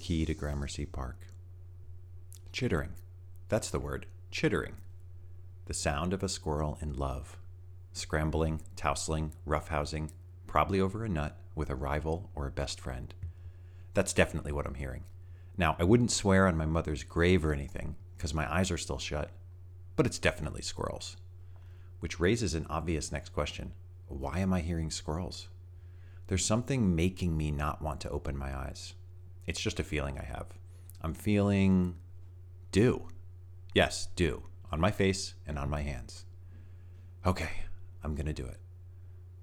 key to Gramercy Park. Chittering. That's the word. Chittering. The sound of a squirrel in love. Scrambling, tousling, roughhousing, probably over a nut with a rival or a best friend. That's definitely what I'm hearing. Now, I wouldn't swear on my mother's grave or anything, because my eyes are still shut, but it's definitely squirrels. Which raises an obvious next question why am I hearing squirrels? There's something making me not want to open my eyes. It's just a feeling I have. I'm feeling dew. Yes, dew on my face and on my hands. Okay, I'm going to do it.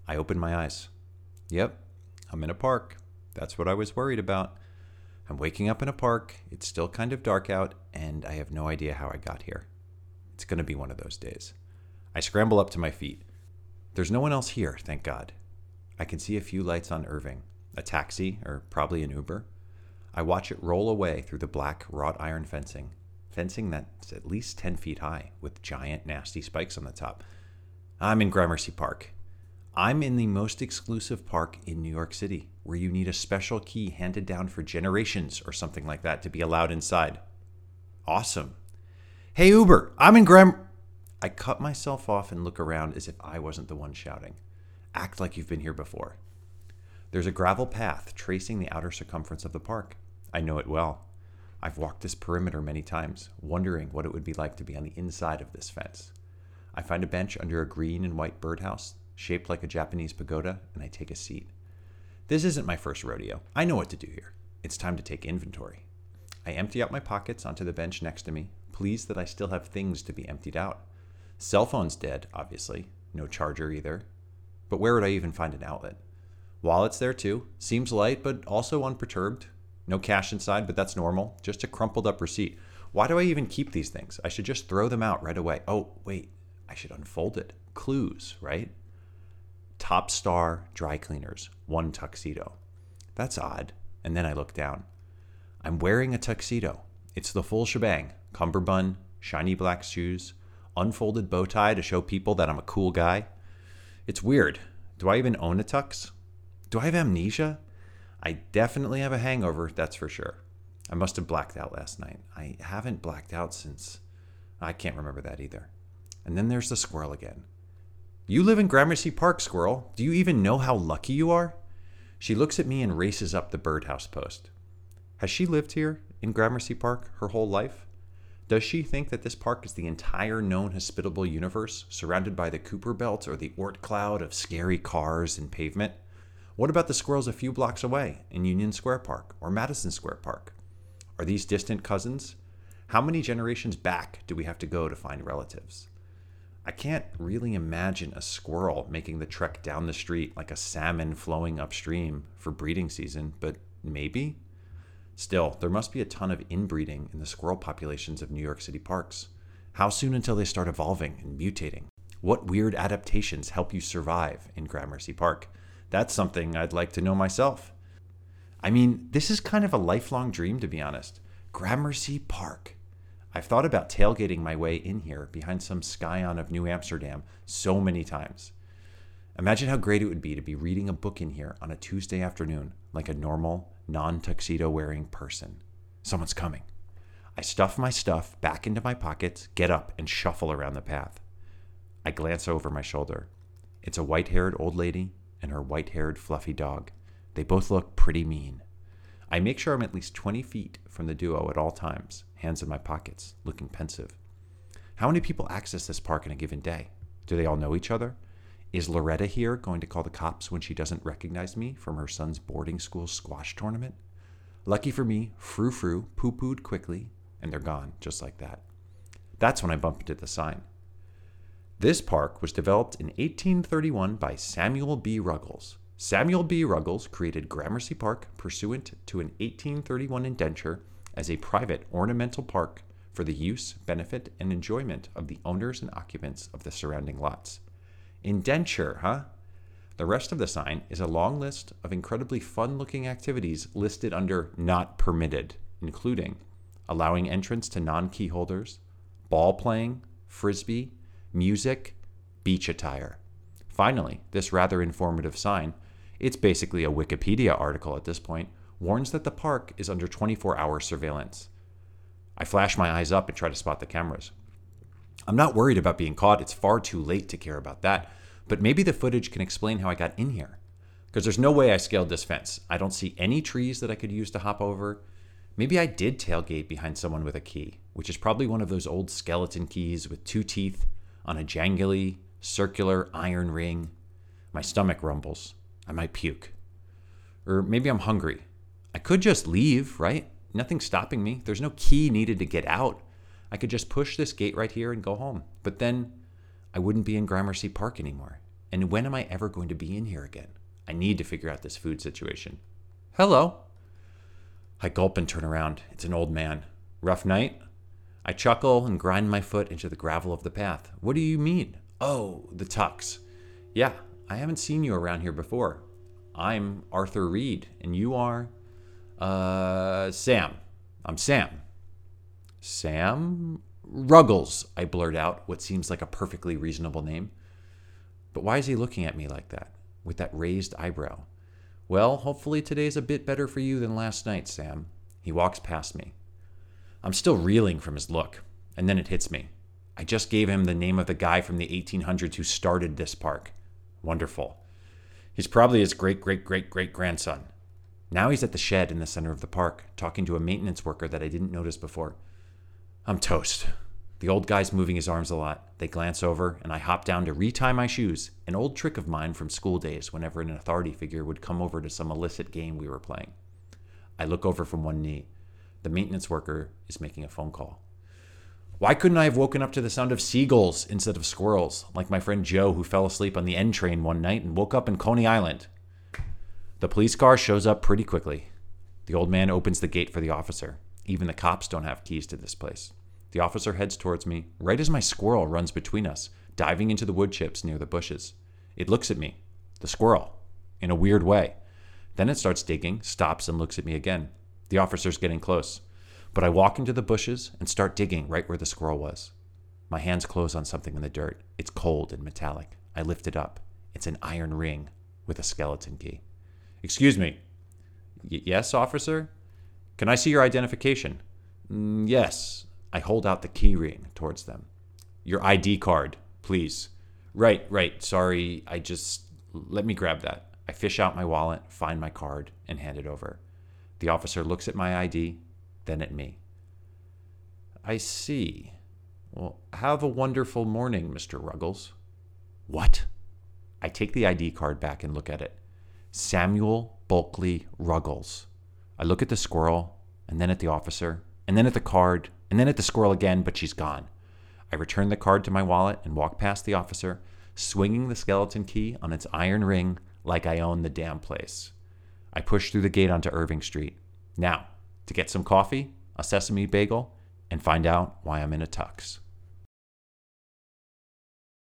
I open my eyes. Yep, I'm in a park. That's what I was worried about. I'm waking up in a park. It's still kind of dark out, and I have no idea how I got here. It's going to be one of those days. I scramble up to my feet. There's no one else here, thank God. I can see a few lights on Irving, a taxi, or probably an Uber. I watch it roll away through the black wrought iron fencing, fencing that's at least 10 feet high, with giant, nasty spikes on the top. I'm in Gramercy Park. I'm in the most exclusive park in New York City, where you need a special key handed down for generations or something like that to be allowed inside. Awesome. Hey, Uber, I'm in Gram. I cut myself off and look around as if I wasn't the one shouting. Act like you've been here before. There's a gravel path tracing the outer circumference of the park. I know it well. I've walked this perimeter many times, wondering what it would be like to be on the inside of this fence. I find a bench under a green and white birdhouse, shaped like a Japanese pagoda, and I take a seat. This isn't my first rodeo. I know what to do here. It's time to take inventory. I empty out my pockets onto the bench next to me, pleased that I still have things to be emptied out. Cell phone's dead, obviously. No charger either. But where would I even find an outlet? Wallet's there too. Seems light, but also unperturbed. No cash inside, but that's normal. Just a crumpled up receipt. Why do I even keep these things? I should just throw them out right away. Oh, wait. I should unfold it. Clues, right? Top Star Dry Cleaners, one tuxedo. That's odd. And then I look down. I'm wearing a tuxedo. It's the full shebang cummerbund, shiny black shoes, unfolded bow tie to show people that I'm a cool guy. It's weird. Do I even own a tux? Do I have amnesia? I definitely have a hangover, that's for sure. I must have blacked out last night. I haven't blacked out since. I can't remember that either. And then there's the squirrel again. You live in Gramercy Park, squirrel. Do you even know how lucky you are? She looks at me and races up the birdhouse post. Has she lived here in Gramercy Park her whole life? Does she think that this park is the entire known hospitable universe, surrounded by the Kuiper Belt or the Oort cloud of scary cars and pavement? What about the squirrels a few blocks away in Union Square Park or Madison Square Park? Are these distant cousins? How many generations back do we have to go to find relatives? I can't really imagine a squirrel making the trek down the street like a salmon flowing upstream for breeding season, but maybe? Still, there must be a ton of inbreeding in the squirrel populations of New York City parks. How soon until they start evolving and mutating? What weird adaptations help you survive in Gramercy Park? That's something I'd like to know myself. I mean, this is kind of a lifelong dream, to be honest. Gramercy Park. I've thought about tailgating my way in here behind some scion of New Amsterdam so many times. Imagine how great it would be to be reading a book in here on a Tuesday afternoon, like a normal, non tuxedo wearing person. Someone's coming. I stuff my stuff back into my pockets, get up, and shuffle around the path. I glance over my shoulder. It's a white haired old lady and her white haired fluffy dog. They both look pretty mean. I make sure I'm at least 20 feet from the duo at all times, hands in my pockets, looking pensive. How many people access this park in a given day? Do they all know each other? Is Loretta here going to call the cops when she doesn't recognize me from her son's boarding school squash tournament? Lucky for me, frou frou poo pooed quickly, and they're gone just like that. That's when I bump into the sign. This park was developed in 1831 by Samuel B. Ruggles. Samuel B. Ruggles created Gramercy Park pursuant to an 1831 indenture as a private ornamental park for the use, benefit, and enjoyment of the owners and occupants of the surrounding lots. Indenture, huh? The rest of the sign is a long list of incredibly fun looking activities listed under not permitted, including allowing entrance to non key holders, ball playing, frisbee, music, beach attire. Finally, this rather informative sign, it's basically a Wikipedia article at this point, warns that the park is under 24 hour surveillance. I flash my eyes up and try to spot the cameras. I'm not worried about being caught, it's far too late to care about that, but maybe the footage can explain how I got in here. Because there's no way I scaled this fence. I don't see any trees that I could use to hop over. Maybe I did tailgate behind someone with a key, which is probably one of those old skeleton keys with two teeth on a jangly, circular iron ring. My stomach rumbles. I might puke. Or maybe I'm hungry. I could just leave, right? Nothing's stopping me. There's no key needed to get out. I could just push this gate right here and go home. But then I wouldn't be in Gramercy Park anymore. And when am I ever going to be in here again? I need to figure out this food situation. Hello. I gulp and turn around. It's an old man. Rough night? I chuckle and grind my foot into the gravel of the path. What do you mean? Oh, the tux. Yeah, I haven't seen you around here before. I'm Arthur Reed, and you are. Uh, Sam. I'm Sam. Sam? Ruggles, I blurt out, what seems like a perfectly reasonable name. But why is he looking at me like that, with that raised eyebrow? Well, hopefully today's a bit better for you than last night, Sam. He walks past me. I'm still reeling from his look, and then it hits me. I just gave him the name of the guy from the 1800s who started this park. Wonderful. He's probably his great great great great grandson. Now he's at the shed in the center of the park, talking to a maintenance worker that I didn't notice before. I'm toast. The old guy's moving his arms a lot. They glance over, and I hop down to retie my shoes, an old trick of mine from school days whenever an authority figure would come over to some illicit game we were playing. I look over from one knee. The maintenance worker is making a phone call. Why couldn't I have woken up to the sound of seagulls instead of squirrels, like my friend Joe, who fell asleep on the N train one night and woke up in Coney Island? The police car shows up pretty quickly. The old man opens the gate for the officer. Even the cops don't have keys to this place. The officer heads towards me, right as my squirrel runs between us, diving into the wood chips near the bushes. It looks at me, the squirrel, in a weird way. Then it starts digging, stops, and looks at me again. The officer's getting close. But I walk into the bushes and start digging right where the squirrel was. My hands close on something in the dirt. It's cold and metallic. I lift it up. It's an iron ring with a skeleton key. Excuse me. Y- yes, officer? Can I see your identification? Mm, yes, I hold out the key ring towards them. Your ID card, please. Right, right. Sorry, I just. Let me grab that. I fish out my wallet, find my card, and hand it over. The officer looks at my ID, then at me. I see. Well, have a wonderful morning, Mr. Ruggles. What? I take the ID card back and look at it. Samuel Bulkley Ruggles. I look at the squirrel, and then at the officer, and then at the card, and then at the squirrel again, but she's gone. I return the card to my wallet and walk past the officer, swinging the skeleton key on its iron ring like I own the damn place. I push through the gate onto Irving Street. Now, to get some coffee, a sesame bagel, and find out why I'm in a tux.